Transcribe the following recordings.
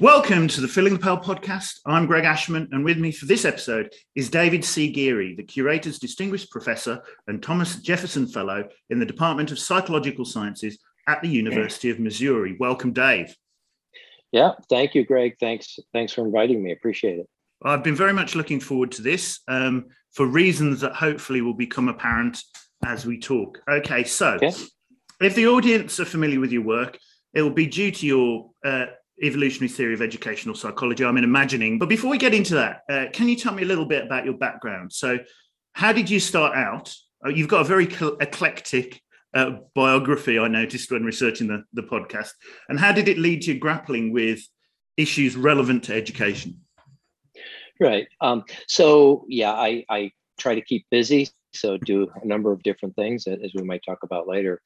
Welcome to the Filling the Pail podcast. I'm Greg Ashman, and with me for this episode is David C. Geary, the Curator's Distinguished Professor and Thomas Jefferson Fellow in the Department of Psychological Sciences at the University of Missouri. Welcome, Dave. Yeah, thank you, Greg. Thanks, thanks for inviting me. Appreciate it. I've been very much looking forward to this um, for reasons that hopefully will become apparent as we talk. Okay, so okay. if the audience are familiar with your work, it will be due to your uh, evolutionary theory of educational psychology, I'm imagining. But before we get into that, uh, can you tell me a little bit about your background? So, how did you start out? Uh, you've got a very eclectic uh, biography, I noticed when researching the, the podcast. And how did it lead to grappling with issues relevant to education? Right. Um, so, yeah, I, I try to keep busy, so do a number of different things, as we might talk about later.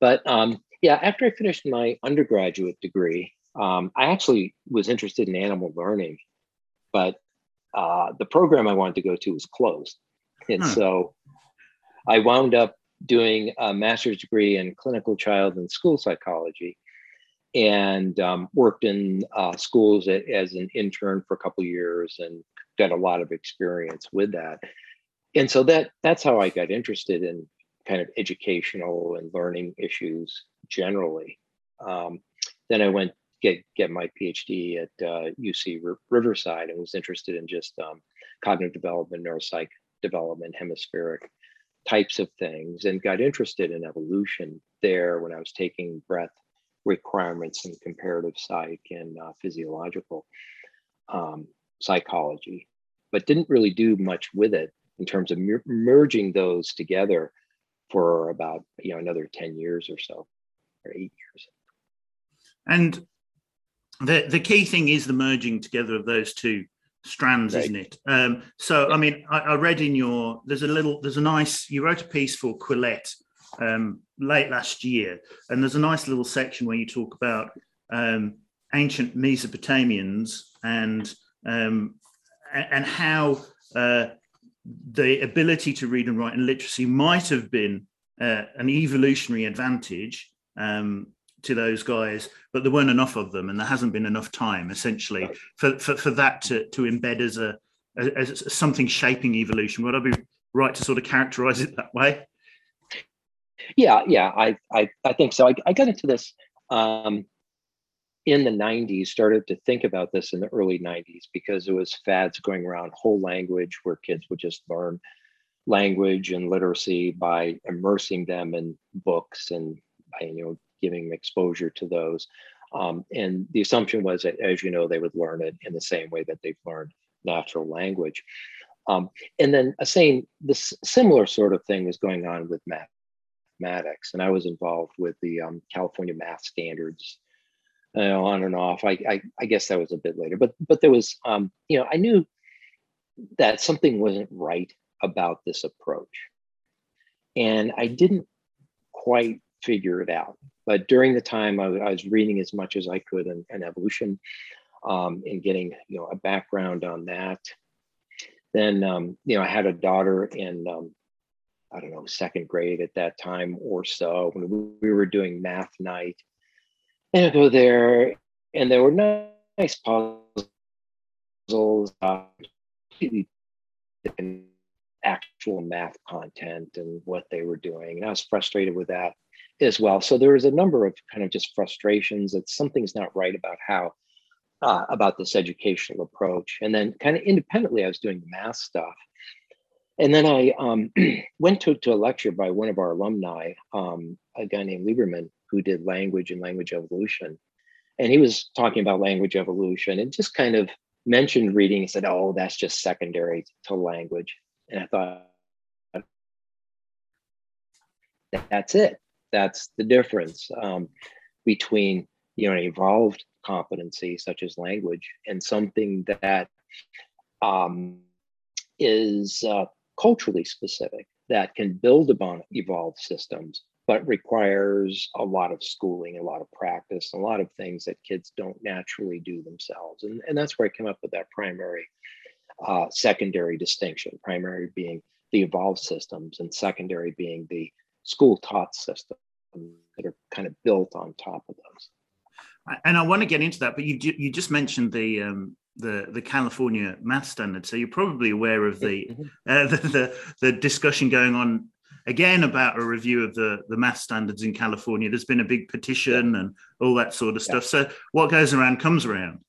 But um, yeah, after I finished my undergraduate degree, um, I actually was interested in animal learning, but uh, the program I wanted to go to was closed. And hmm. so I wound up doing a master's degree in clinical child and school psychology and um, worked in uh, schools as an intern for a couple years and got a lot of experience with that. And so that that's how I got interested in kind of educational and learning issues generally. Um, then I went get get my PhD at uh, UC Riverside and was interested in just um, cognitive development, neuropsych development, hemispheric types of things, and got interested in evolution there when I was taking breath requirements in comparative psych and uh, physiological um, psychology, but didn't really do much with it in terms of mer- merging those together for about you know another 10 years or so or eight years. And the the key thing is the merging together of those two strands, right. isn't it? Um, so, I mean, I, I, read in your there's a little there's a nice you wrote a piece for Quillette um, late last year, and there's a nice little section where you talk about um, ancient Mesopotamians and um, and how uh, the ability to read and write and literacy might have been uh, an evolutionary advantage um, to those guys, but there weren't enough of them, and there hasn't been enough time, essentially, for for, for that to, to embed as a as something shaping evolution. Would I be right to sort of characterize it that way? Yeah, yeah, I I, I think so. I, I got into this um, in the 90s, started to think about this in the early 90s because it was fads going around whole language where kids would just learn language and literacy by immersing them in books and by, you know giving them exposure to those. Um, and the assumption was that, as you know, they would learn it in the same way that they've learned natural language. Um, and then a same, this similar sort of thing was going on with mathematics. And I was involved with the um, California math standards, on and off. I, I, I, guess that was a bit later, but but there was, um, you know, I knew that something wasn't right about this approach, and I didn't quite figure it out. But during the time, I, I was reading as much as I could in evolution um, and getting you know a background on that. Then um, you know I had a daughter in um, I don't know second grade at that time or so when we were doing math night, and I go there, and there were nice puzzles, uh, actual math content and what they were doing, and I was frustrated with that as well. So there was a number of kind of just frustrations that something's not right about how uh, about this educational approach. And then kind of independently, I was doing the math stuff. And then I um, went to, to a lecture by one of our alumni, um, a guy named Lieberman, who did language and language evolution. And he was talking about language evolution and just kind of mentioned reading. He said, Oh, that's just secondary to language. And I thought, that's it that's the difference um, between you know an evolved competency such as language and something that um, is uh, culturally specific that can build upon evolved systems but requires a lot of schooling a lot of practice a lot of things that kids don't naturally do themselves. And, and that's where i came up with that primary uh, secondary distinction primary being the evolved systems and secondary being the school taught system that are kind of built on top of those. and I want to get into that, but you you just mentioned the um, the the California math standard, so you're probably aware of the, mm-hmm. uh, the, the the discussion going on again about a review of the the math standards in California. There's been a big petition and all that sort of stuff. Yeah. So what goes around comes around.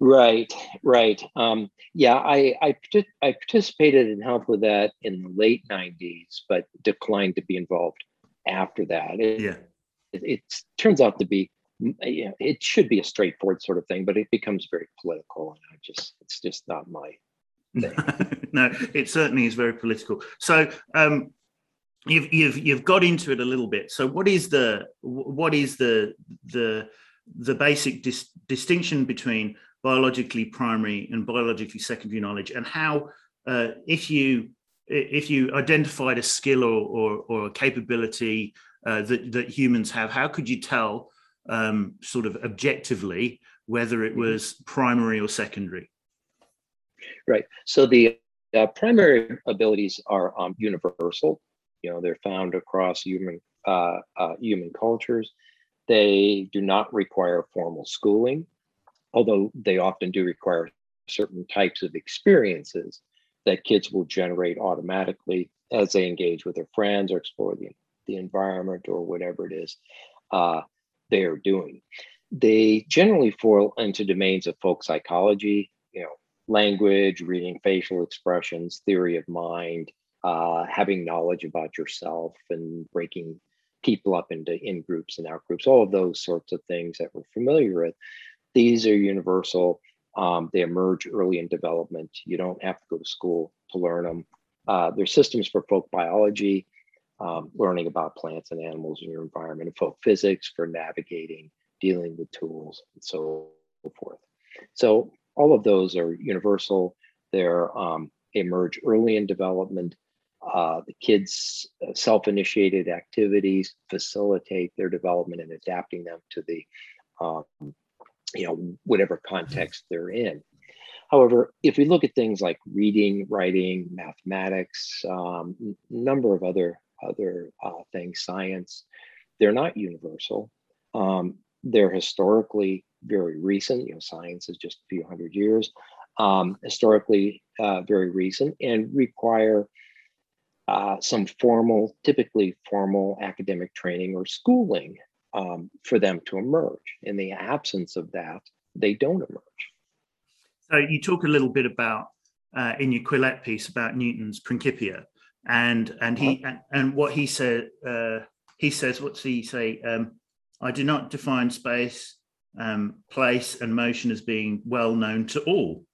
Right, right. Um, yeah, I, I, I participated in help with that in the late '90s, but declined to be involved after that. It, yeah, it, it turns out to be yeah, it should be a straightforward sort of thing, but it becomes very political, and I just it's just not my thing. no, it certainly is very political. So um, you've you've you've got into it a little bit. So what is the what is the the the basic dis- distinction between biologically primary and biologically secondary knowledge, and how uh, if you if you identified a skill or or, or a capability uh, that that humans have, how could you tell um, sort of objectively whether it mm-hmm. was primary or secondary? Right. So the uh, primary abilities are um, universal. You know, they're found across human uh, uh, human cultures. They do not require formal schooling, although they often do require certain types of experiences that kids will generate automatically as they engage with their friends or explore the, the environment or whatever it is uh, they are doing. They generally fall into domains of folk psychology, you know, language, reading facial expressions, theory of mind, uh, having knowledge about yourself and breaking people up into in groups and out groups, all of those sorts of things that we're familiar with. These are universal. Um, they emerge early in development. You don't have to go to school to learn them. Uh, there's systems for folk biology, um, learning about plants and animals in your environment, and folk physics for navigating, dealing with tools, and so forth. So all of those are universal. They're um, emerge early in development. Uh, the kids' uh, self-initiated activities facilitate their development and adapting them to the, um, you know, whatever context they're in. However, if we look at things like reading, writing, mathematics, um, number of other other uh, things, science, they're not universal. Um, they're historically very recent. You know, science is just a few hundred years. Um, historically, uh, very recent, and require uh, some formal, typically formal academic training or schooling um, for them to emerge. In the absence of that, they don't emerge. So you talk a little bit about uh, in your Quillette piece about Newton's Principia, and and he and, and what he said. Uh, he says, "What's he say? Um, I do not define space, um, place, and motion as being well known to all.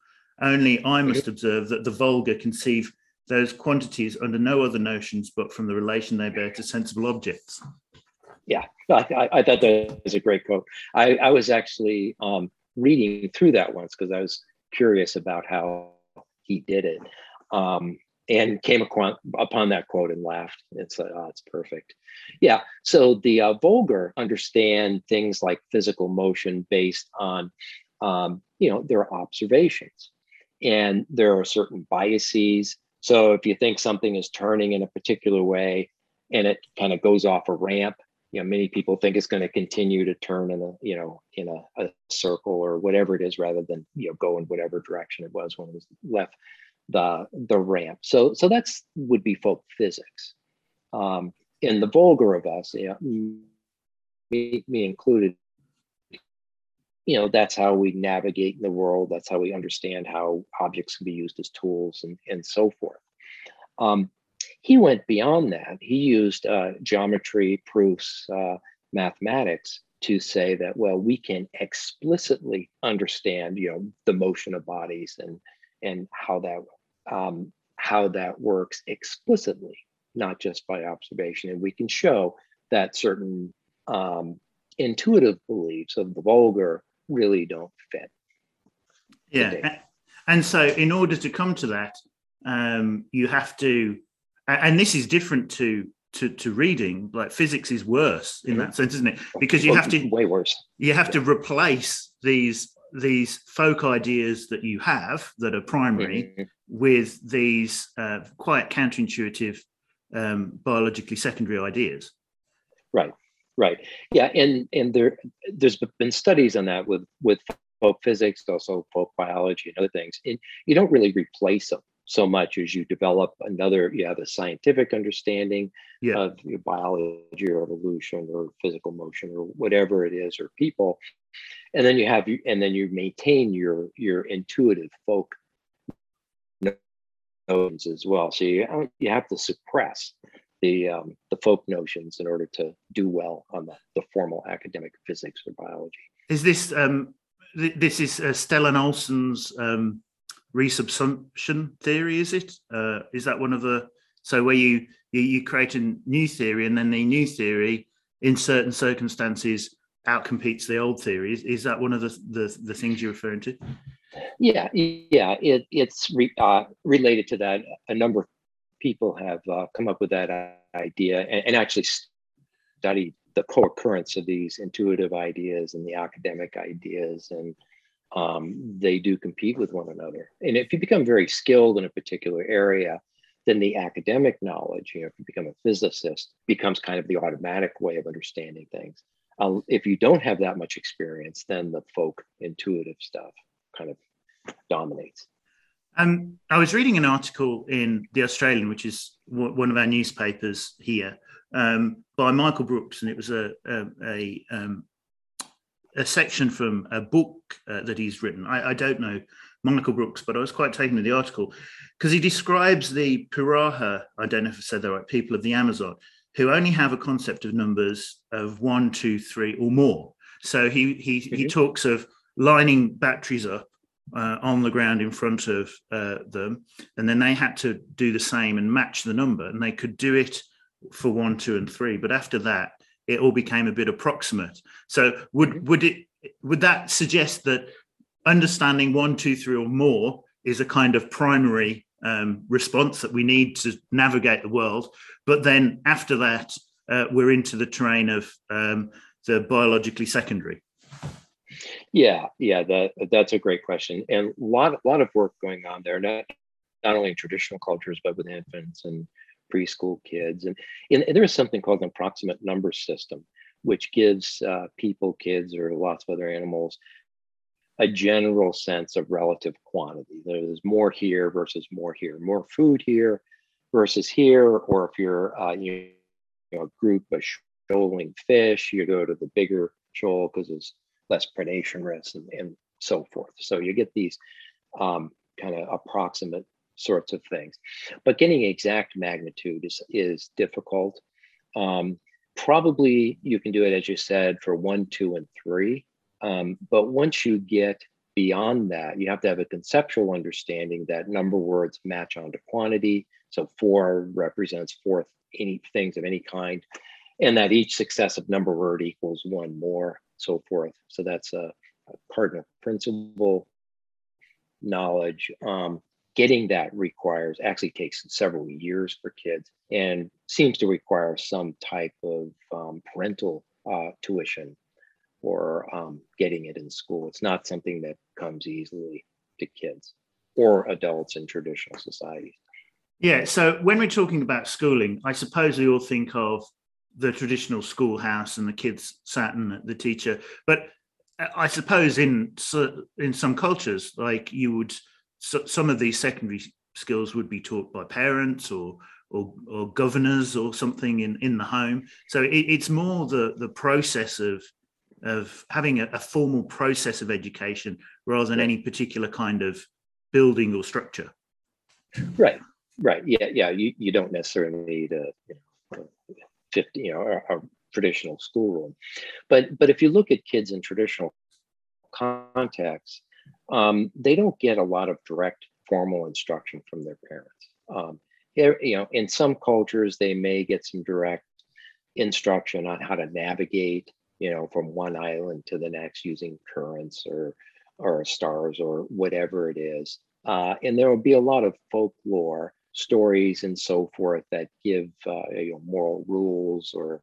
Only I must observe that the vulgar conceive those quantities under no other notions but from the relation they bear to sensible objects. Yeah, I, I thought that was a great quote. I, I was actually um, reading through that once because I was curious about how he did it. Um, and came upon, upon that quote and laughed. and said, oh, it's perfect. Yeah. So the uh, vulgar understand things like physical motion based on, um, you know, their observations, and there are certain biases so if you think something is turning in a particular way and it kind of goes off a ramp, you know, many people think it's going to continue to turn in a, you know, in a, a circle or whatever it is, rather than, you know, go in whatever direction it was when it was left the the ramp. So so that's would be folk physics. Um, in the vulgar of us, you know, me, me included, you know that's how we navigate in the world that's how we understand how objects can be used as tools and, and so forth. Um, he went beyond that. He used uh, geometry proofs uh, mathematics to say that well we can explicitly understand you know the motion of bodies and and how that um, how that works explicitly not just by observation. And we can show that certain um, intuitive beliefs of the vulgar really don't fit. Yeah. And so, in order to come to that, um, you have to, and this is different to to, to reading. Like physics is worse in mm-hmm. that sense, isn't it? Because you well, have to way worse. You have to replace these these folk ideas that you have that are primary mm-hmm. with these uh, quite counterintuitive um, biologically secondary ideas. Right right. Yeah, and and there there's been studies on that with with folk physics, also folk biology and other things. And you don't really replace them so much as you develop another. You have a scientific understanding Yeah. of your biology or evolution or physical motion or whatever it is or people, and then you have you and then you maintain your your intuitive folk notions as well. So you you have to suppress the um, the folk notions in order to do well on the, the formal academic physics or biology. Is this um, th- this is uh, Stellan Ohlsson's um, resubsumption theory? Is it? Uh, is that one of the so where you, you you create a new theory and then the new theory in certain circumstances outcompetes the old theory? Is, is that one of the, the the things you're referring to? Yeah, yeah, it, it's re, uh, related to that. A number of people have uh, come up with that idea and, and actually studied the co-occurrence of these intuitive ideas and the academic ideas, and um, they do compete with one another. And if you become very skilled in a particular area, then the academic knowledge, you know, if you become a physicist, becomes kind of the automatic way of understanding things. Uh, if you don't have that much experience, then the folk intuitive stuff kind of dominates. Um, I was reading an article in the Australian, which is w- one of our newspapers here, um, by Michael Brooks, and it was a a, a, um, a section from a book uh, that he's written. I, I, don't know Michael Brooks, but I was quite taken with the article because he describes the Piraha. I don't know if I said the right people of the Amazon who only have a concept of numbers of one, two, three, or more. So he he mm-hmm. he talks of lining batteries up uh, on the ground in front of uh, them, and then they had to do the same and match the number, and they could do it for one, two, and three. But after that, it all became a bit approximate. So would would it would that suggest that understanding one, two, three, or more is a kind of primary um, response that we need to navigate the world, but then after that, uh, we're into the terrain of um, the biologically secondary. Yeah, yeah, that that's a great question, and a lot, a lot of work going on there. Not not only in traditional cultures, but with infants and preschool kids, and, and there is something called an approximate number system, which gives uh, people, kids, or lots of other animals a general sense of relative quantity. There's more here versus more here, more food here versus here, or if you're uh, you know a group of shoaling fish, you go to the bigger shoal because it's less predation risk and, and so forth. So you get these um, kind of approximate sorts of things. But getting exact magnitude is, is difficult. Um, probably you can do it, as you said, for one, two, and three. Um, but once you get beyond that, you have to have a conceptual understanding that number words match onto quantity. So four represents four any things of any kind, and that each successive number word equals one more so forth. So that's a, a cardinal principle knowledge. Um, getting that requires actually takes several years for kids and seems to require some type of um, parental uh, tuition or um, getting it in school. It's not something that comes easily to kids or adults in traditional societies. Yeah. So when we're talking about schooling, I suppose we all think of the traditional schoolhouse and the kids sat and the teacher. But I suppose in in some cultures, like you would, some of these secondary skills would be taught by parents or or, or governors or something in, in the home. So it, it's more the the process of of having a, a, formal process of education rather than any particular kind of building or structure. Right. Right. Yeah. Yeah. You, you don't necessarily need a you know, 50, you know, a, a traditional schoolroom. But but if you look at kids in traditional contexts, um, they don't get a lot of direct formal instruction from their parents. Um, you know, in some cultures, they may get some direct instruction on how to navigate, you know, from one island to the next using currents or or stars or whatever it is. Uh, and there will be a lot of folklore stories and so forth that give uh, you know, moral rules or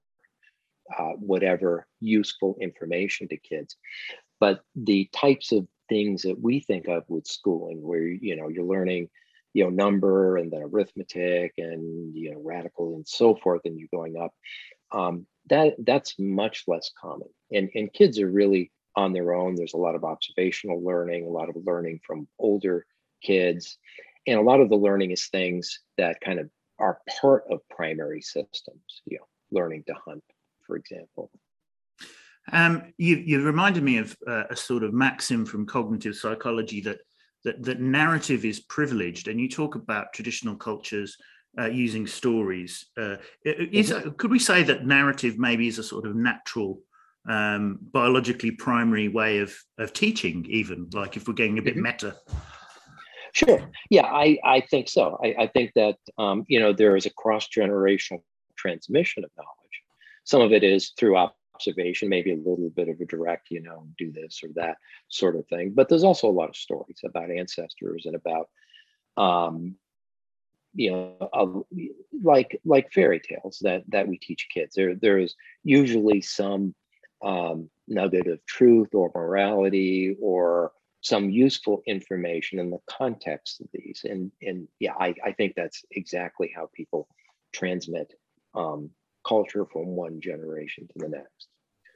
uh, whatever useful information to kids. But the types of things that we think of with schooling, where you know you're learning, you know, number and then arithmetic and you know radical and so forth, and you're going up. Um, that that's much less common. And and kids are really on their own. There's a lot of observational learning, a lot of learning from older kids, and a lot of the learning is things that kind of are part of primary systems. You know, learning to hunt, for example. Um, you, you reminded me of uh, a sort of maxim from cognitive psychology that, that that narrative is privileged, and you talk about traditional cultures uh, using stories. Uh, is, mm-hmm. Could we say that narrative maybe is a sort of natural, um, biologically primary way of of teaching, even like if we're getting a bit mm-hmm. meta? Sure. Yeah, I, I think so. I, I think that um, you know there is a cross generational transmission of knowledge. Some of it is through observation, maybe a little bit of a direct, you know, do this or that sort of thing. But there's also a lot of stories about ancestors and about, um, you know, uh, like like fairy tales that that we teach kids. There there is usually some um, nugget of truth or morality or some useful information in the context of these. And and yeah, I, I think that's exactly how people transmit um, culture from one generation to the next.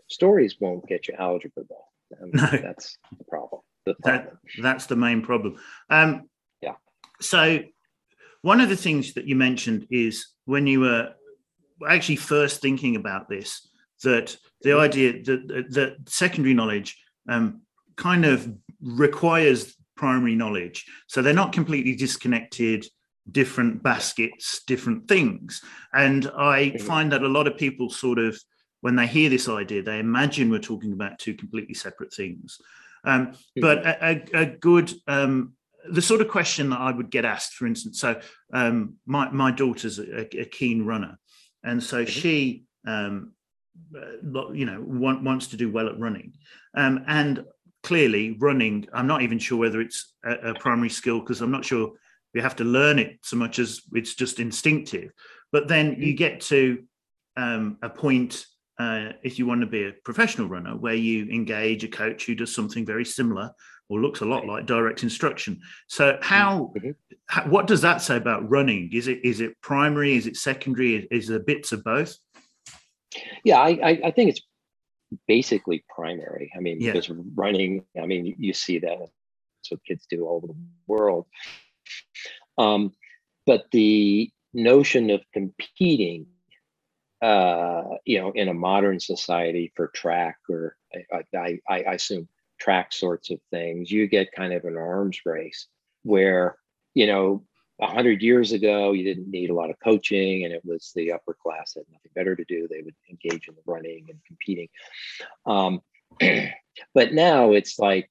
Stories won't get you algebra though. I mean, no. That's the problem. The that, that's the main problem. Um, yeah. So one of the things that you mentioned is when you were actually first thinking about this, that the mm-hmm. idea that, that secondary knowledge um, kind of requires primary knowledge. So they're not completely disconnected different baskets, different things. And I mm-hmm. find that a lot of people sort of, when they hear this idea, they imagine we're talking about two completely separate things. Um, mm-hmm. But a, a, a good, um, the sort of question that I would get asked, for instance, so um, my, my daughter's a, a, keen runner. And so mm-hmm. she, um, uh, you know, want, wants to do well at running. Um, and clearly running, I'm not even sure whether it's a, a primary skill because I'm not sure we have to learn it so much as it's just instinctive. But then you mm-hmm. get to um, a point, uh, if you want to be a professional runner, where you engage a coach who does something very similar or looks a lot like direct instruction. So how, mm-hmm. how what does that say about running? Is it is it primary? Is it secondary? Is, there bits of both? Yeah, I, I, I think it's basically primary. I mean, yeah. because running, I mean, you see that. That's what kids do all over the world. Um, but the notion of competing, uh, you know, in a modern society for track or I, I, I assume track sorts of things, you get kind of an arms race where, you know, a hundred years ago, you didn't need a lot of coaching, and it was the upper class that had nothing better to do. They would engage in the running and competing. Um, but now it's like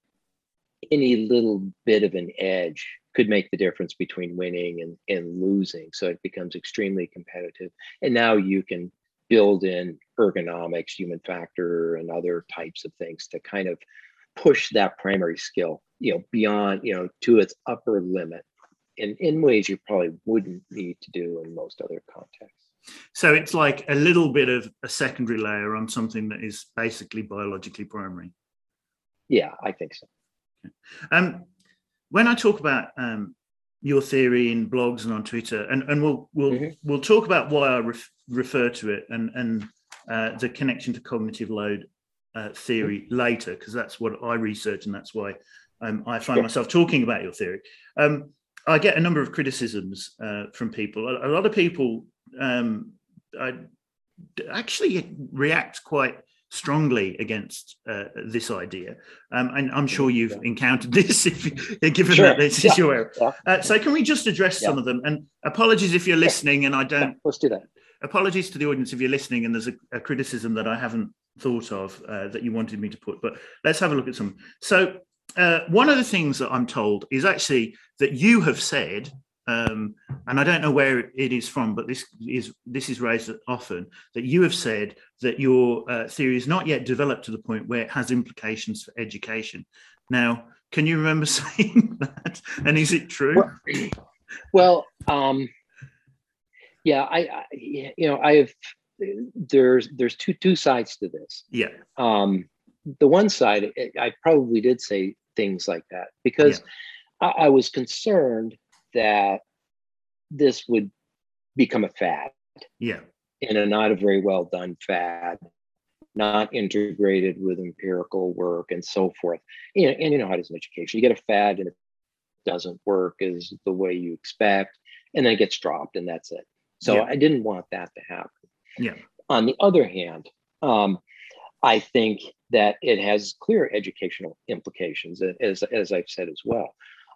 any little bit of an edge could make the difference between winning and, and losing. So it becomes extremely competitive. And now you can build in ergonomics, human factor, and other types of things to kind of push that primary skill, you know, beyond, you know, to its upper limit in, in ways you probably wouldn't need to do in most other contexts. So it's like a little bit of a secondary layer on something that is basically biologically primary. Yeah, I think so. Um, when I talk about um, your theory in blogs and on Twitter, and, and we'll we'll mm-hmm. we'll talk about why I ref, refer to it and and uh, the connection to cognitive load uh, theory mm-hmm. later, because that's what I research and that's why um, I find myself talking about your theory. Um, I get a number of criticisms uh, from people. A, a, lot of people um, I actually react quite strongly against uh, this idea. Um, and I'm sure you've yeah. encountered this, if you, given sure. that this is your yeah. uh, so can we just address yeah. some of them? And apologies if you're listening and I don't. let's do that. Apologies to the audience if you're listening and there's a, a criticism that I haven't thought of uh, that you wanted me to put, but let's have a look at some. So uh, one of the things that I'm told is actually that you have said um, and I don't know where it is from, but this is this is raised often that you have said that your uh, theory is not yet developed to the point where it has implications for education. Now, can you remember saying that? And is it true? Well, um, yeah, I, I, you know I have there's there's two two sides to this. Yeah. Um, the one side, I probably did say things like that because yeah. I, I was concerned that this would become a fad. Yeah. in a not a very well done fad, not integrated with empirical work and so forth. And, and you know how it is in education. You get a fad and it doesn't work as the way you expect, and then it gets dropped, and that's it. So yeah. I didn't want that to happen. Yeah. On the other hand, um, I think that it has clear educational implications, as, as I've said as well.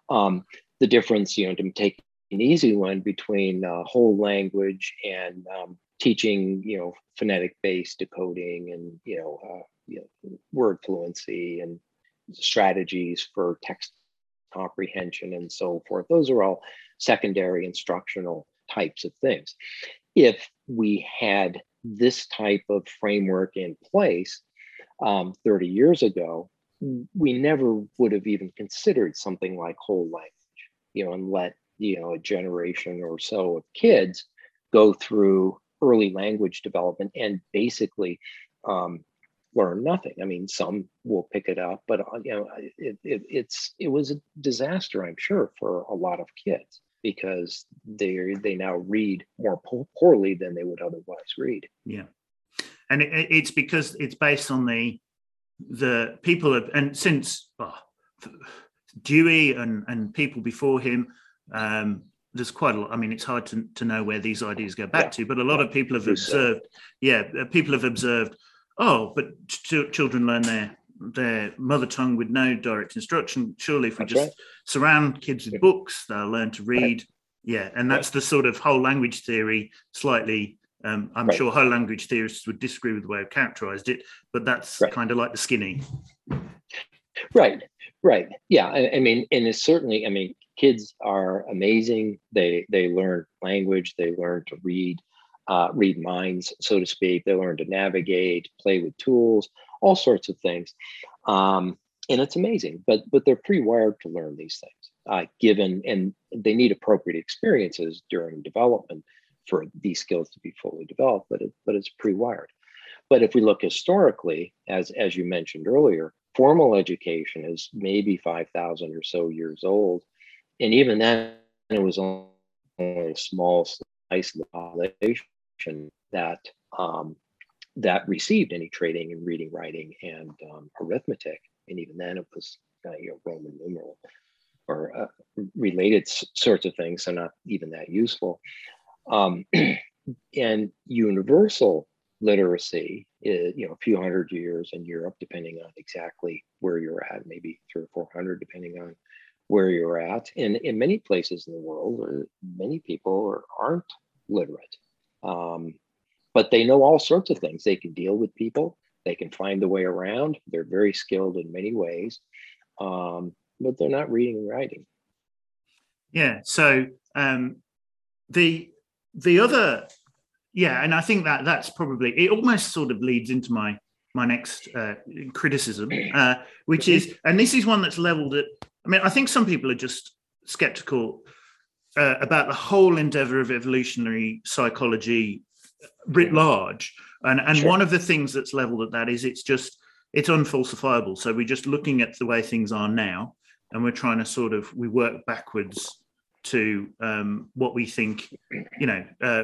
Um, the difference, you know, to take an easy one between uh, whole language and um, teaching, you know, phonetic based decoding and, you know, uh, you know, word fluency and strategies for text comprehension and so forth. Those are all secondary instructional types of things. If we had this type of framework in place um, 30 years ago, we never would have even considered something like whole language, you know, and let, you know, a generation or so of kids go through early language development and basically um, learn nothing. I mean, some will pick it up, but uh, you know, it, it, it's it was a disaster, I'm sure, for a lot of kids because they they now read more po- poorly than they would otherwise read. Yeah, and it, it's because it's based on the the people have, and since oh, Dewey and and people before him. Um, there's quite a lot. I mean, it's hard to, to know where these ideas go back yeah. to, but a lot of people have observed. Yeah, uh, people have observed. Oh, but ch- children learn their their mother tongue with no direct instruction. Surely, if we that's just right. surround kids with books, they'll learn to read. Right. Yeah, and that's right. the sort of whole language theory. Slightly, um, I'm sure whole language theorists would disagree with the way I've characterized it, but that's kind of like the skinny. Right, right. Yeah, I, I mean, and it's certainly. I mean, kids are amazing. They they learn language. They learn to read. Uh, read minds, so to speak. They learn to navigate, play with tools all sorts of things. Um, and it's amazing, but but they're pre-wired to learn these things, uh, given and they need appropriate experiences during development for these skills to be fully developed. But it, but it's pre-wired. But if we look historically, as as you mentioned earlier, formal education is maybe five thousand or so years old, and even then it was only a small slice of the population that um, that received any training in reading, writing, and um, arithmetic. And even then, it was uh, you know Roman numeral or uh, related sorts of things, so not even that useful. Um, and universal literacy is you know a few hundred years in Europe, depending on exactly where you're at, maybe three or four hundred, depending on where you're at. And in many places in the world, uh, many people are, aren't literate. Um, but they know all sorts of things. They can deal with people, they can find the way around. They're very skilled in many ways, um, but they're not reading and writing. Yeah. So um, the the other, yeah, and I think that that's probably it. Almost sort of leads into my my next uh, criticism, uh, which is, and this is one that's leveled at. I mean, I think some people are just skeptical uh, about the whole endeavor of evolutionary psychology writ large. And and sure. one of the things that's leveled at that is it's just it's unfalsifiable. So we're just looking at the way things are now, and we're trying to sort of we work backwards to um, what we think, you know, uh,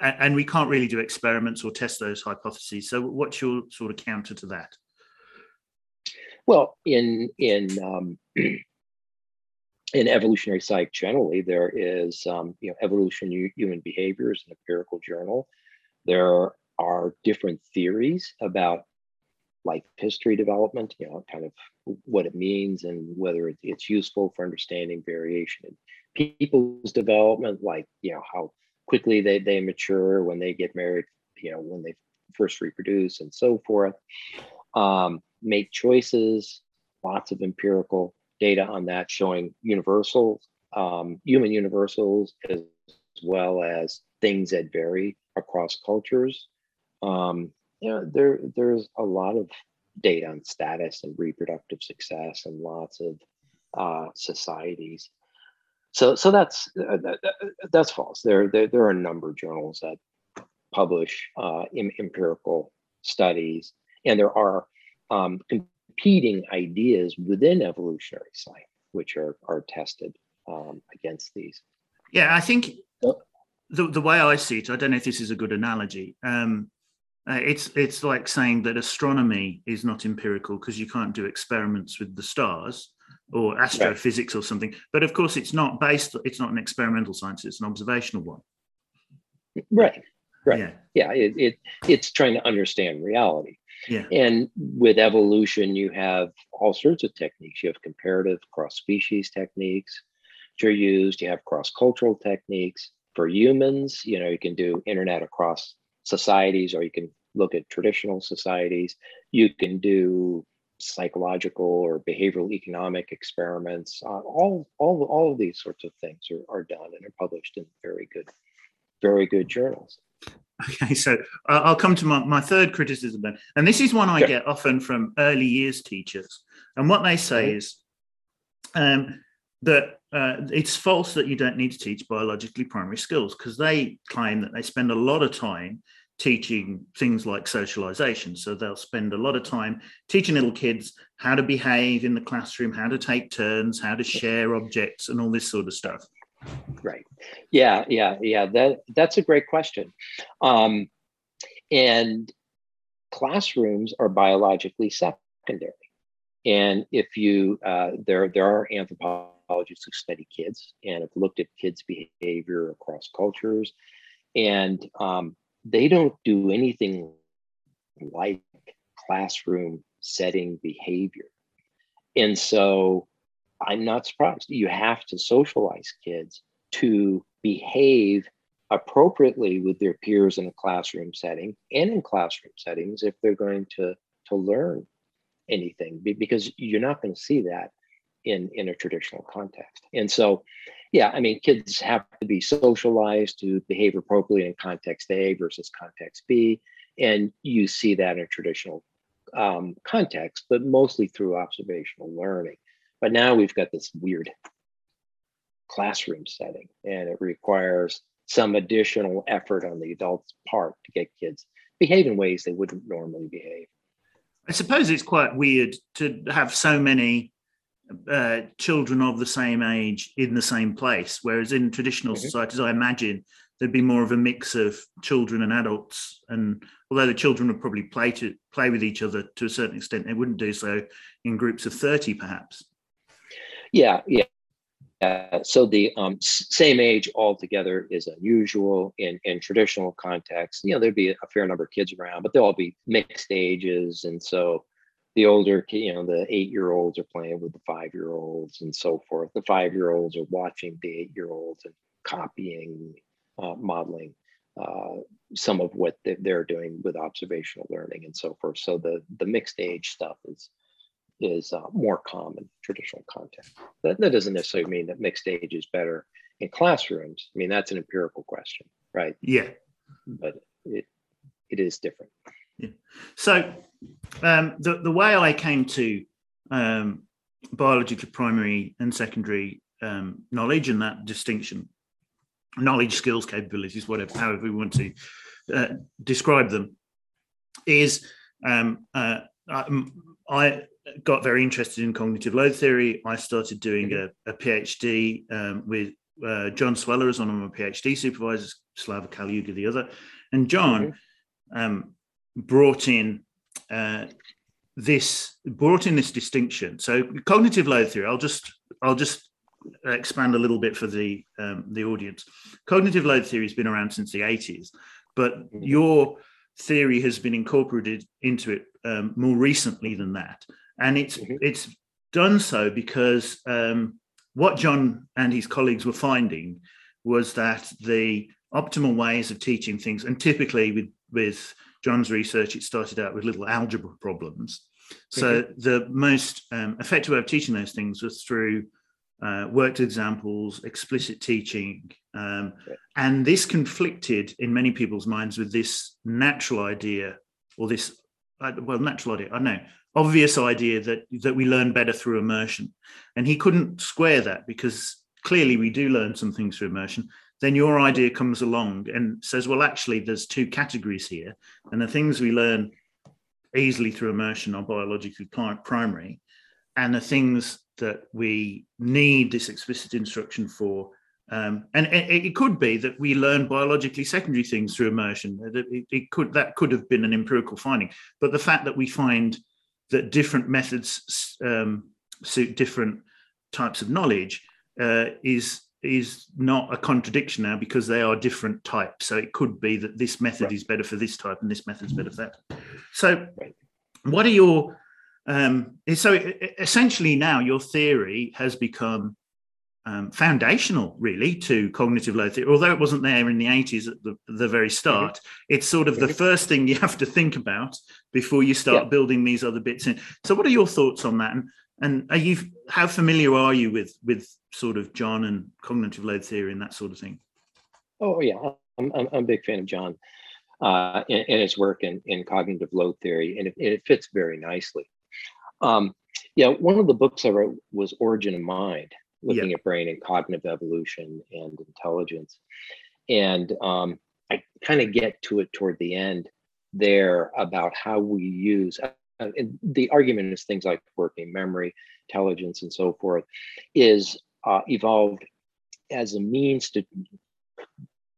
and we can't really do experiments or test those hypotheses. So what's your sort of counter to that? Well, in in um, in evolutionary psych generally, there is um, you know evolution human behaviors, an empirical journal. There are different theories about life history development, you know, kind of what it means and whether it's useful for understanding variation in people's development, like you know how quickly they, they mature when they get married, you know, when they first reproduce and so forth. Um, make choices, lots of empirical data on that showing universals, um, human universals, as well as things that vary across cultures. Um, you know, there there's a lot of data on status and reproductive success and lots of uh, societies. So so that's uh, that, that's false. There, there there are a number of journals that publish uh, empirical studies, and there are um, competing ideas within evolutionary science, which are are tested um, against these. Yeah, I think the, the way I see it, I don't know if this is a good analogy. Um, uh, it's it's like saying that astronomy is not empirical because you can't do experiments with the stars or astrophysics right. or something. But of course, it's not based. It's not an experimental science. It's an observational one. Right. Right. Yeah. yeah it, it it's trying to understand reality. Yeah. And with evolution, you have all sorts of techniques. You have comparative cross species techniques which are used. You have cross cultural techniques for humans. You know, you can do internet across societies, or you can look at traditional societies. You can do psychological or behavioral economic experiments. Uh, all, all, all of these sorts of things are, are done and are published in very good, very good journals. Okay, so I'll come to my, my third criticism then. And this is one I sure. get often from early years teachers. And what they say mm-hmm. is um, that uh, it's false that you don't need to teach biologically primary skills because they claim that they spend a lot of time teaching things like socialization. So they'll spend a lot of time teaching little kids how to behave in the classroom, how to take turns, how to share objects, and all this sort of stuff. Right. Yeah. Yeah. Yeah. That that's a great question. Um, and classrooms are biologically secondary. And if you uh, there there are anthropologists who study kids and have looked at kids' behavior across cultures, and um, they don't do anything like classroom setting behavior. And so I'm not surprised. You have to socialize kids to behave appropriately with their peers in a classroom setting and in classroom settings if they're going to, to learn anything because you're not going to see that in, in a traditional context. And so yeah, I mean, kids have to be socialized to behave appropriately in context A versus context B. And you see that in traditional um, context, but mostly through observational learning. But now we've got this weird classroom setting, and it requires some additional effort on the adult's part to get kids behave in ways they wouldn't normally behave. I suppose it's quite weird to have so many uh, children of the same age in the same place. Whereas in traditional mm-hmm. societies, I imagine there'd be more of a mix of children and adults. And although the children would probably play to play with each other to a certain extent, they wouldn't do so in groups of thirty, perhaps. Yeah, yeah. Uh, so the um, same age altogether is unusual in, in traditional contexts. You know, there'd be a fair number of kids around, but they'll all be mixed ages, and so the older, you know, the eight year olds are playing with the five year olds and so forth. The five year olds are watching the eight year olds and copying, uh, modeling uh, some of what they're doing with observational learning and so forth. So the the mixed age stuff is is uh, more common traditional content. That, that doesn't necessarily mean that mixed age is better in classrooms. I mean, that's an empirical question, right? Yeah. But it it is different. Yeah. So um, the the way I came to um, biological primary and secondary um, knowledge and that distinction, knowledge, skills, capabilities, whatever, however we want to uh, describe them, is um, uh, I, I, got very interested in cognitive load theory. I started doing a, a PhD um, with uh, John Sweller as one of my PhD supervisors, Slava Kalyuga the other, and John. Um, brought in uh, this brought in this distinction. So cognitive load theory. I'll just I'll just expand a little bit for the um, the audience. Cognitive load theory has been around since the 80s, but mm-hmm. your theory has been incorporated into it um, more recently than that, and it's mm-hmm. it's done so because um, what John and his colleagues were finding was that the optimal ways of teaching things, and typically with with John's research, it started out with little algebra problems. So mm-hmm. the most um, effective way of teaching those things was through uh, worked examples, explicit teaching, um, and this conflicted in many people's minds with this natural idea, or this uh, well, natural idea. I know obvious idea that that we learn better through immersion, and he couldn't square that because clearly we do learn some things through immersion then your idea comes along and says, well, actually, there's two categories here. And the things we learn easily through immersion are biologically primary. And the things that we need this explicit instruction for Um, and it, could be that we learn biologically secondary things through immersion. It, it, could that could have been an empirical finding, but the fact that we find that different methods um, suit different types of knowledge uh, is is not a contradiction now because they are different types. So it could be that this method right. is better for this type and this method is better for that. So, what are your um, so essentially now your theory has become um, foundational, really, to cognitive load theory. Although it wasn't there in the 80s at the, the very start, mm-hmm. it's sort of the mm-hmm. first thing you have to think about before you start yeah. building these other bits in. So, what are your thoughts on that? And, and are you how familiar are you with with sort of John and cognitive load theory and that sort of thing? Oh yeah, I'm I'm, I'm a big fan of John uh, and, and, his work in, in cognitive load theory, and it, it fits very nicely. Um, yeah, one of the books I wrote was Origin of Mind, looking yeah. at brain and cognitive evolution and intelligence. And um, I kind of get to it toward the end there about how we use uh, the argument is things like working memory, intelligence, and so forth, is uh, evolved as a means to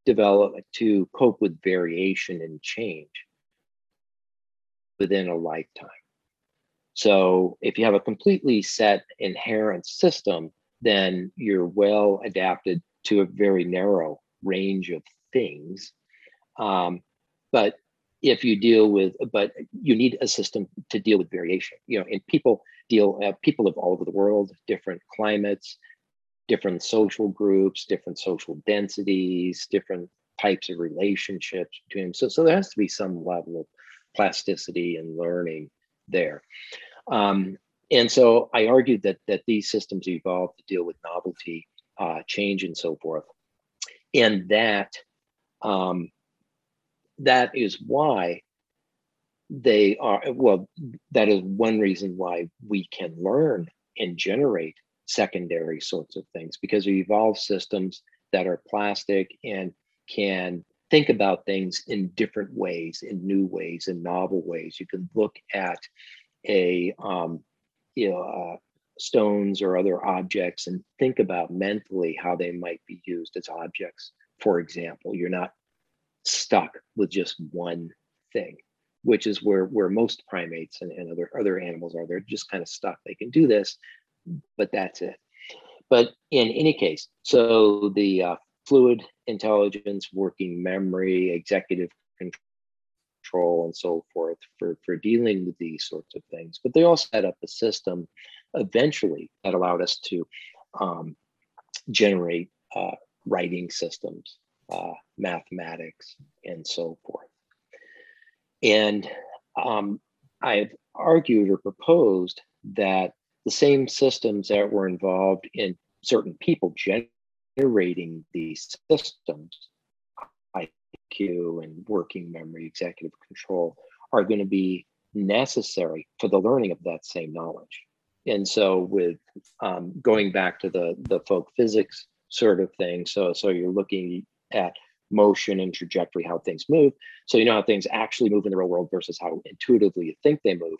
develop to cope with variation and change within a lifetime. So if you have a completely set inherent system, then you're well adapted to a very narrow range of things. Um, but if you deal with, but you need a system to deal with variation. You know, and people deal, uh, people of all over the world, different climates, different social groups, different social densities, different types of relationships between them. So, so there has to be some level of plasticity and learning there. Um, and so I argued that that these systems evolved to deal with novelty, uh, change, and so forth, and that um, that is why they are well. That is one reason why we can learn and generate secondary sorts of things because we evolve systems that are plastic and can think about things in different ways, in new ways, in novel ways. You can look at a um, you know uh, stones or other objects and think about mentally how they might be used as objects. For example you're not stuck with just one thing which is where where most primates and, and other other animals are. They're just kind of stuck. They can do this but that's it. But in any case so the uh, fluid intelligence working memory executive control and so forth for, for dealing with these sorts of things. But they also set up a system eventually that allowed us to um, generate uh, writing systems, uh, mathematics, and so forth. And um, I've argued or proposed that the same systems that were involved in certain people generating these systems And working memory, executive control are going to be necessary for the learning of that same knowledge. And so, with um, going back to the the folk physics sort of thing, so so you're looking at motion and trajectory, how things move. So you know how things actually move in the real world versus how intuitively you think they move.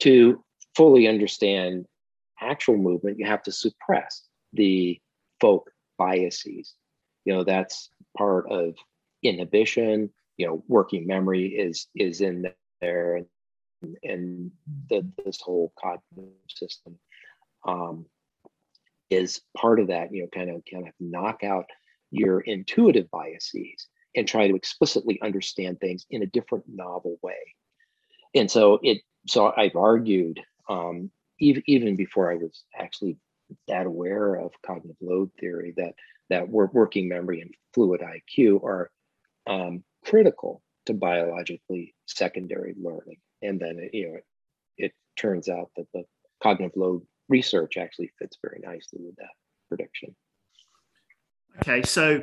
To fully understand actual movement, you have to suppress the folk biases. You know that's part of inhibition you know working memory is is in there and, and the, this whole cognitive system um, is part of that you know kind of kind of knock out your intuitive biases and try to explicitly understand things in a different novel way. And so it so i've argued um, even, even before i was actually that aware of cognitive load theory that that working memory and fluid iq are um, critical to biologically secondary learning. And then, it, you know, it, it turns out that the cognitive load research actually fits very nicely with that prediction. Okay, so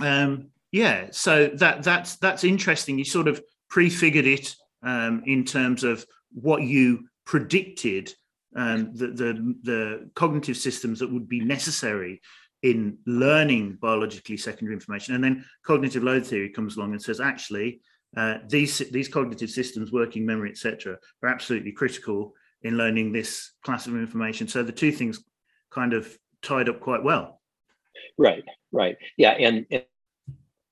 um, yeah, so that that's that's interesting. You sort of prefigured it um, in terms of what you predicted um, the, the the cognitive systems that would be necessary in learning biologically secondary information. And then cognitive load theory comes along and says, actually, uh, these these cognitive systems, working memory, etc., are absolutely critical in learning this class of information. So the two things kind of tied up quite well. Right, right. Yeah, and, and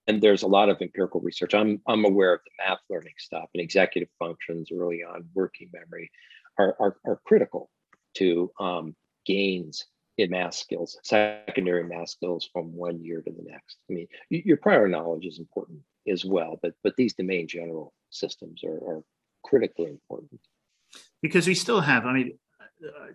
and there's a lot of empirical research. I'm I'm aware of the math learning stuff and executive functions early on, working memory, are are, are critical to um, gains in math skills, secondary math skills from one year to the next. I mean, your prior knowledge is important as well, but but these domain general systems are, are critically important. Because we still have, I mean,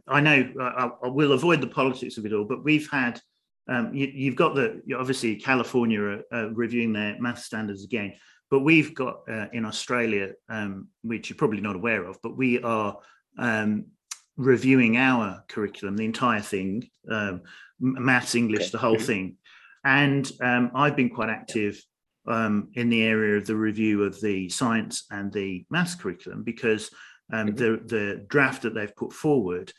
I know I, I will avoid the politics of it all, but we've had um, you, have got the obviously California are, uh, reviewing their math standards again, but we've got uh, in Australia, um, which you're probably not aware of, but we are um, reviewing our curriculum, the entire thing, um, maths, English, okay. the whole thing. And um, I've been quite active um, in the area of the review of the science and the maths curriculum because mm-hmm. the the draft that they've put forward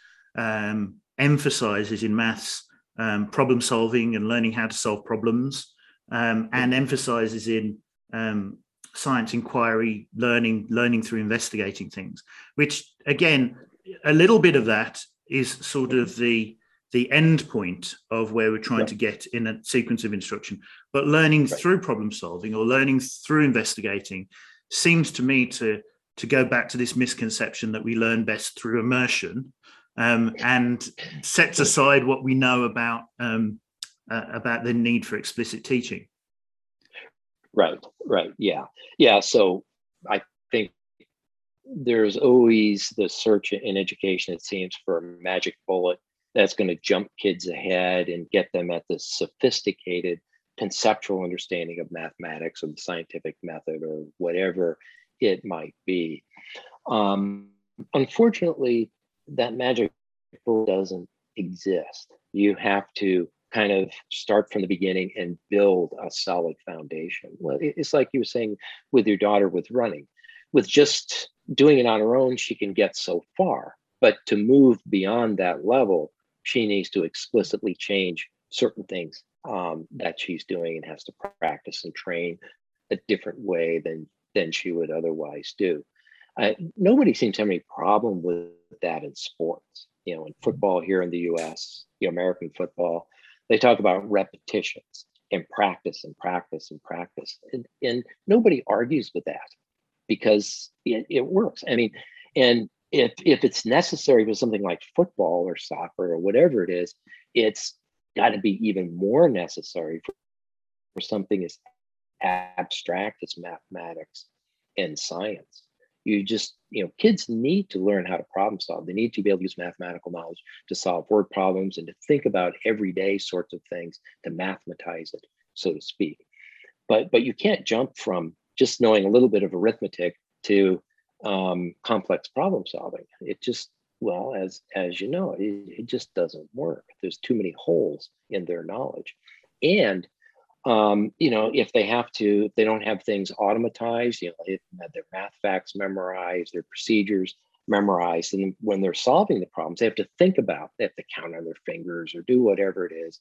emphasizes in maths um, problem solving and learning how to solve problems, um, and emphasizes in um, science inquiry, learning, learning through investigating things. Which again, a little bit of that is sort of the the end point of where we're trying to get in a sequence of instruction. But learning right. through problem solving or learning through investigating seems to me to to go back to this misconception that we learn best through immersion um, and sets aside what we know about um, uh, about the need for explicit teaching. Right, right, yeah, yeah. So I think there's always the search in education, it seems, for a magic bullet that's going to jump kids ahead and get them at the sophisticated conceptual understanding of mathematics or the scientific method or whatever it might be. Um, unfortunately, that magic bullet doesn't exist. You have to kind of start from the beginning and build a solid foundation. Well, it's like you were saying with your daughter with running. With just doing it on her own, she can get so far. But to move beyond that level, she needs to explicitly change certain things um, that she's doing and has to practice and train a different way than than she would otherwise do. Uh, nobody seems to have any problem with that in sports. You know, in football here in the U.S., the American football, they talk about repetitions and practice and practice and practice, and, and nobody argues with that because it, it works. I mean, and if if it's necessary for something like football or soccer or whatever it is, it's got to be even more necessary for, for something as abstract as mathematics and science. You just you know kids need to learn how to problem solve. They need to be able to use mathematical knowledge to solve word problems and to think about everyday sorts of things to mathematize it so to speak. But but you can't jump from just knowing a little bit of arithmetic to um, complex problem solving. It just well as as you know it, it just doesn't work. There's too many holes in their knowledge. And um, you know, if they have to, if they don't have things automatized, you know, if their math facts memorized, their procedures memorized, and when they're solving the problems, they have to think about, they have to count on their fingers or do whatever it is,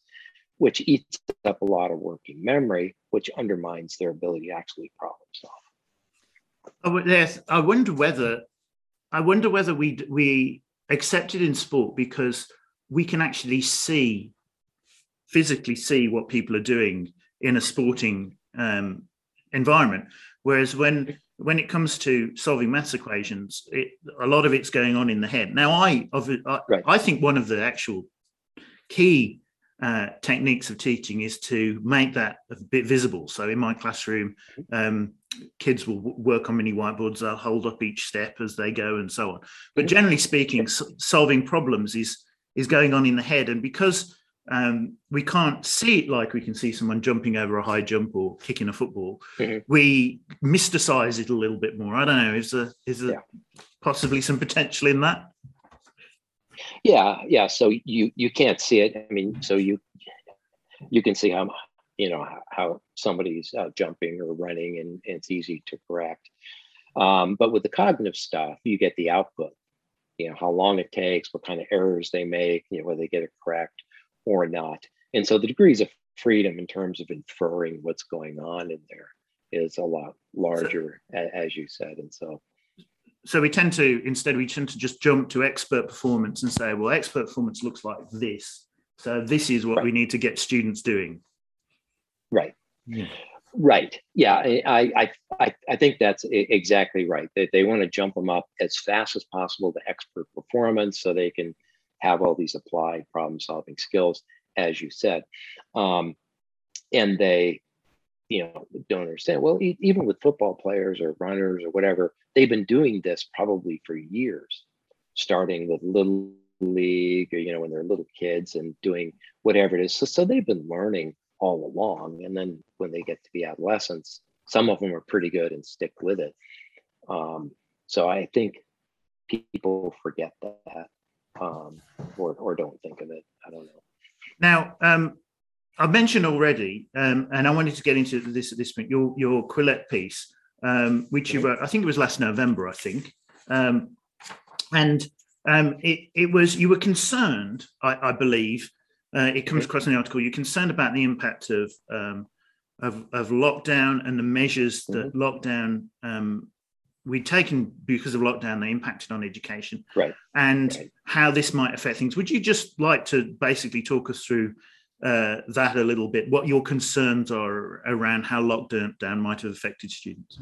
which eats up a lot of working memory, which undermines their ability to actually problem solve. yes, I wonder whether, I wonder whether we we accept it in sport because we can actually see, physically see what people are doing in a sporting um, environment. Whereas when when it comes to solving maths equations, it, a lot of it's going on in the head. Now, I I, right. I think one of the actual key uh, techniques of teaching is to make that a bit visible. So in my classroom, um, kids will work on mini whiteboards. They'll hold up each step as they go, and so on. But generally speaking, solving problems is is going on in the head, and because um, we can't see it like we can see someone jumping over a high jump or kicking a football. Mm-hmm. We mysticize it a little bit more. I don't know. Is there is there yeah. possibly some potential in that? Yeah, yeah. So you you can't see it. I mean, so you you can see how you know how somebody's uh, jumping or running, and, and, it's easy to correct. Um, but with the cognitive stuff, you get the output. You know how long it takes, what kind of errors they make, you know whether they get it correct or not. And so the degrees of freedom in terms of inferring what's going on in there is a lot larger, as you said. And so so we tend to instead we tend to just jump to expert performance and say well expert performance looks like this So this is what right. we need to get students doing. Right. Yeah. Right. Yeah. I, I, I, I think that's exactly right. They, they want to jump them up as fast as possible to expert performance so they can have all these applied problem solving skills, as you said. Um, and they, you know, don't understand. Well, e- even with football players or runners or whatever, they've been doing this probably for years, starting with little league or, you know, when they're little kids and doing whatever it is. So, so they've been learning all along. And then when they get to be adolescents, some of them are pretty good and stick with it. Um, so I think people forget that um, or, or don't think of it. I don't know. Now, um, I mentioned already, um, and I wanted to get into this at this point, your, your Quillette piece, um, which you wrote, I think it was last November, I think. Um, and um, it, it was, you were concerned, I, I believe, uh, it comes across in the article. You're concerned about the impact of um, of, of, lockdown and the measures that mm-hmm. lockdown um, we'd taken because of lockdown. They impacted on education, right? And right. how this might affect things. Would you just like to basically talk us through uh, that a little bit? What your concerns are around how lockdown might have affected students?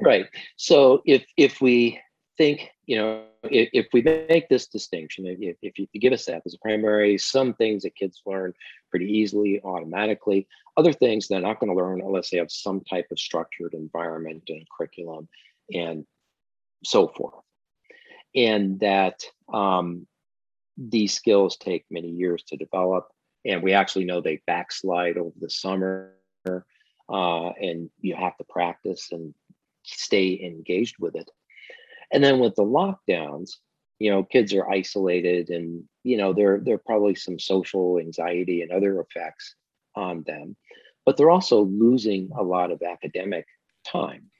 Right. So if if we think, you know, if, if we make this distinction, if, if you give us that as a primary, some things that kids learn pretty easily, automatically, other things they're not going to learn unless they have some type of structured environment and curriculum and so forth. And that um, these skills take many years to develop. And we actually know they backslide over the summer. Uh, and you have to practice and stay engaged with it. And then with the lockdowns, you know, kids are isolated and, you know, there, there are probably some social anxiety and other effects on them, but they're also losing a lot of academic time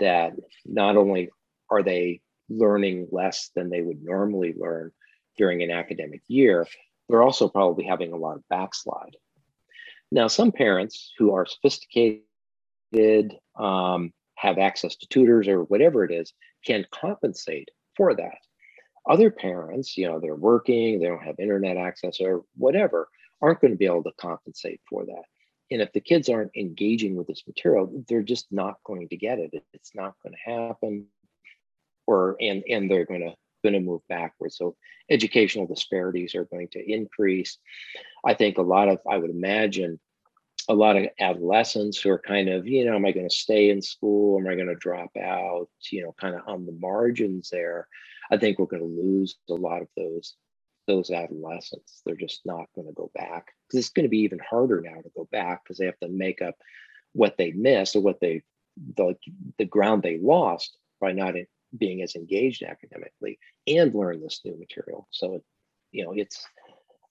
that not only are they learning less than they would normally learn during an academic year, they're also probably having a lot of backslide. Now, some parents who are sophisticated, um, have access to tutors or whatever it is, can compensate for that. Other parents, you know, they're working, they don't have internet access or whatever, aren't going to be able to compensate for that. And if the kids aren't engaging with this material, they're just not going to get it. It's not going to happen. Or and and they're going to going to move backwards. So educational disparities are going to increase. I think a lot of, I would imagine, a lot of adolescents who are kind of, you know, am I going to stay in school? Am I going to drop out? You know, kind of on the margins there. I think we're going to lose a lot of those those adolescents. They're just not going to go back because it's going to be even harder now to go back because they have to make up what they missed or what they the the ground they lost by not being as engaged academically and learn this new material. So, it, you know, it's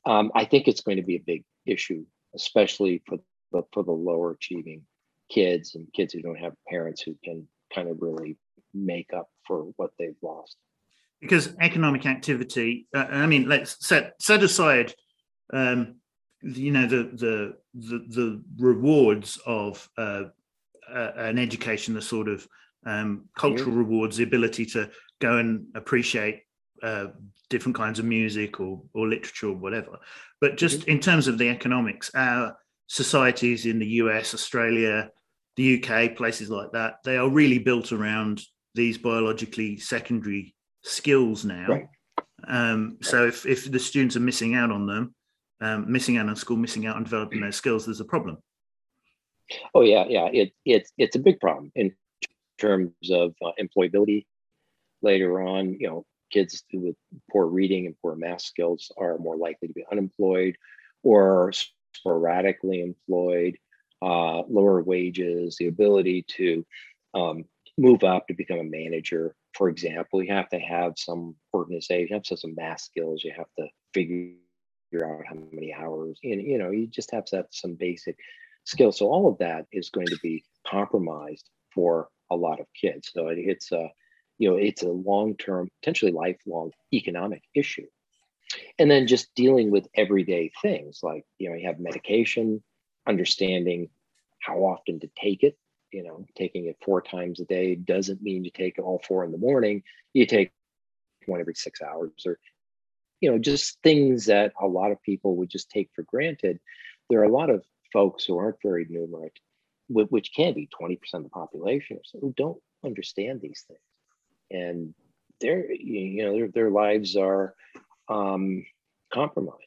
um, I think it's going to be a big issue, especially for but for the lower achieving kids and kids who don't have parents who can kind of really make up for what they've lost because economic activity uh, i mean let's set set aside um, you know the the the, the rewards of uh, uh, an education the sort of um, cultural yeah. rewards the ability to go and appreciate uh, different kinds of music or or literature or whatever but just mm-hmm. in terms of the economics our societies in the US, Australia, the UK, places like that, they are really built around these biologically secondary skills now. Right. Um, so if, if the students are missing out on them, um, missing out on school, missing out on developing those skills, there's a problem. Oh yeah, yeah, it, it's it's a big problem in terms of uh, employability. Later on, you know, kids with poor reading and poor math skills are more likely to be unemployed, or sporadically employed, uh, lower wages, the ability to um, move up to become a manager. For example, you have to have some organization, you have to have some math skills, you have to figure out how many hours, and you know, you just have to have some basic skills. So all of that is going to be compromised for a lot of kids. So it's a, you know, it's a long-term, potentially lifelong economic issue and then just dealing with everyday things like you know you have medication understanding how often to take it you know taking it four times a day doesn't mean you take it all four in the morning you take one every six hours or you know, just things that a lot of people would just take for granted. There are a lot of folks who aren't very numerate, which can be 20% of the population or so, who don't understand these things. And their, you know, their, their lives are um, compromised.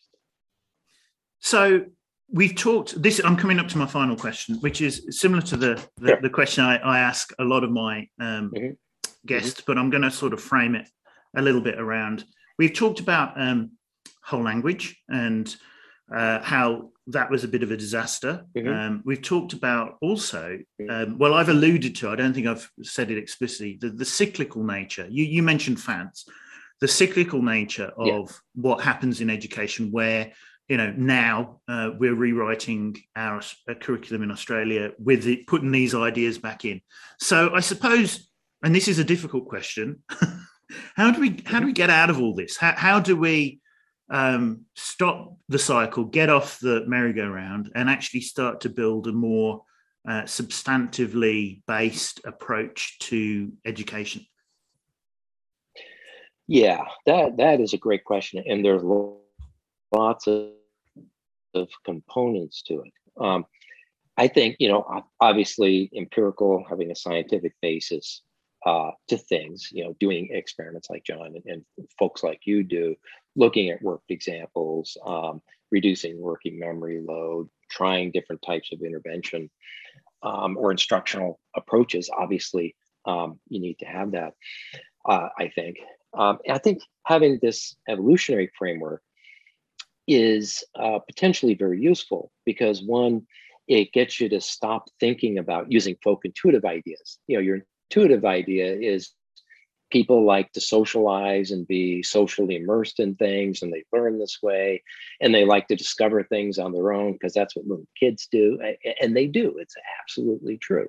So we've talked this i'm coming up to my final question which is similar to the the, sure. the question I, I, ask a lot of my um, mm-hmm. guests mm-hmm. but i'm going to sort of frame it a little bit around we've talked about um, whole language and uh, how that was a bit of a disaster mm-hmm. um, we've talked about also mm-hmm. um, well i've alluded to i don't think i've said it explicitly the, the cyclical nature you, you mentioned fans the cyclical nature of yeah. what happens in education where you know now uh, we're rewriting our uh, curriculum in australia with it putting these ideas back in so i suppose and this is a difficult question how do we how do we get out of all this how, how do we um, stop the cycle get off the merry-go-round and actually start to build a more uh, substantively based approach to education yeah that that is a great question and there's lots of of components to it. Um, I think, you know, obviously empirical, having a scientific basis uh, to things, you know, doing experiments like John and, and folks like you do, looking at worked examples, um, reducing working memory load, trying different types of intervention um, or instructional approaches. Obviously, um, you need to have that, uh, I think. Um, I think having this evolutionary framework is uh, potentially very useful because one, it gets you to stop thinking about using folk intuitive ideas. You know, your intuitive idea is people like to socialize and be socially immersed in things and they learn this way and they like to discover things on their own because that's what little kids do and they do it's absolutely true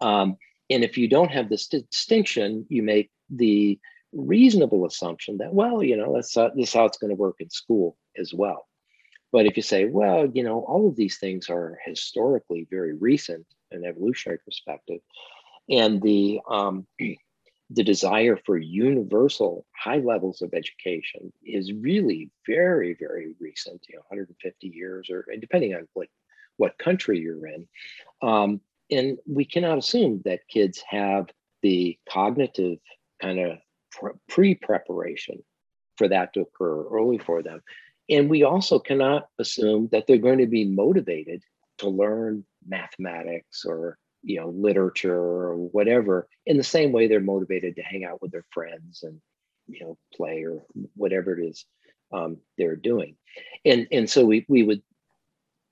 um, and if you don't have this distinction you make the reasonable assumption that well you know that's uh, how it's going to work in school as well. But if you say, well, you know, all of these things are historically very recent in evolutionary perspective, and the um, the desire for universal high levels of education is really very, very recent, you know, 150 years, or depending on what what country you're in. Um, and we cannot assume that kids have the cognitive kind of pre-preparation for that to occur early for them and we also cannot assume that they're going to be motivated to learn mathematics or you know literature or whatever in the same way they're motivated to hang out with their friends and you know play or whatever it is um, they're doing. And and so we, we would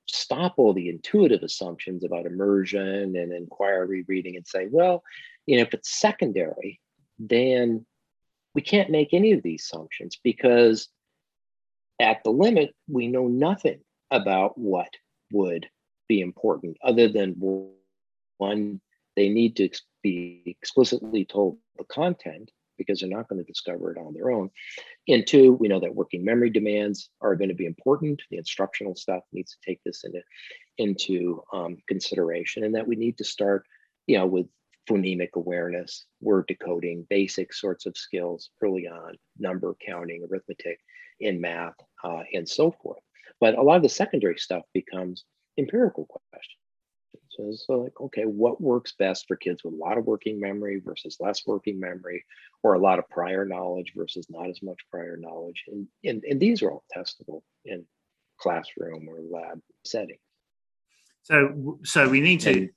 stop all the intuitive assumptions about immersion and inquiry reading and say well you know if it's secondary then we can't make any of these assumptions because at the limit, we know nothing about what would be important other than one, they need to be explicitly told the content because they're not going to discover it on their own. And two, we know that working memory demands are going to be important. The instructional stuff needs to take this into, into um, consideration and that we need to start, you know, with phonemic awareness, word decoding, basic sorts of skills early on, number counting, arithmetic, in math, uh, and so forth. But a lot of the secondary stuff becomes empirical questions. So, so like, okay, what works best for kids with a lot of working memory versus less working memory, or a lot of prior knowledge versus not as much prior knowledge? And, and, and these are all testable in classroom or lab settings. So, so we need to. And,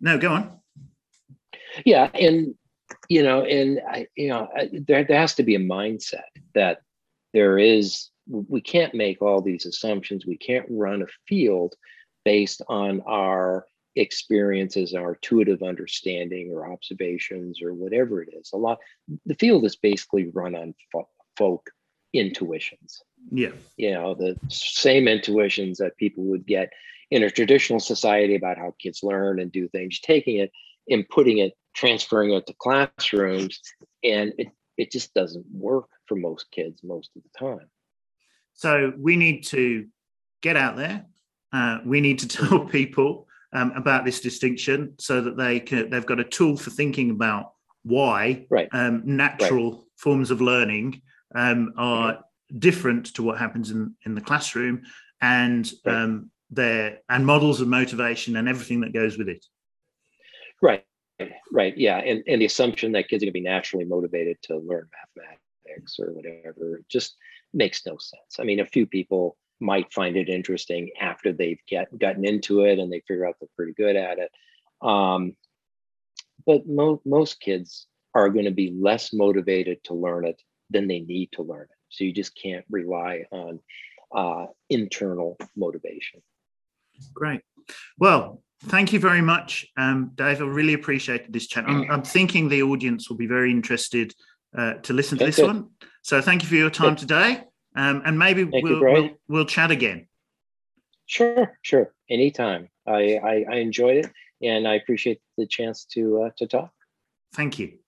no, go on. Yeah, and you know, and I, you know, there, there has to be a mindset that there is we can't make all these assumptions we can't run a field based on our experiences our intuitive understanding or observations or whatever it is a lot the field is basically run on folk intuitions yeah you know the same intuitions that people would get in a traditional society about how kids learn and do things taking it and putting it transferring it to classrooms and it it just doesn't work for most kids most of the time. So we need to get out there. Uh, we need to tell mm-hmm. people um, about this distinction so that they can, they've got a tool for thinking about why right. um, natural right. forms of learning um, are different to what happens in, in the classroom and um, their and models of motivation and everything that goes with it. Right. Right. Yeah. And, and the assumption that kids are going to be naturally motivated to learn mathematics or whatever just makes no sense. I mean, a few people might find it interesting after they've get, gotten into it and they figure out they're pretty good at it. Um, but mo- most kids are going to be less motivated to learn it than they need to learn it. So you just can't rely on uh, internal motivation. Great. Well, thank you very much, um, Dave. I really appreciated this chat. I'm, I'm, thinking the audience will be very interested uh, to listen to this good. one. So thank you for your time good. today. Um, and maybe we'll, we'll, we'll chat again. Sure, sure. Anytime. I, I, I enjoyed it and I appreciate the chance to uh, to talk. Thank you.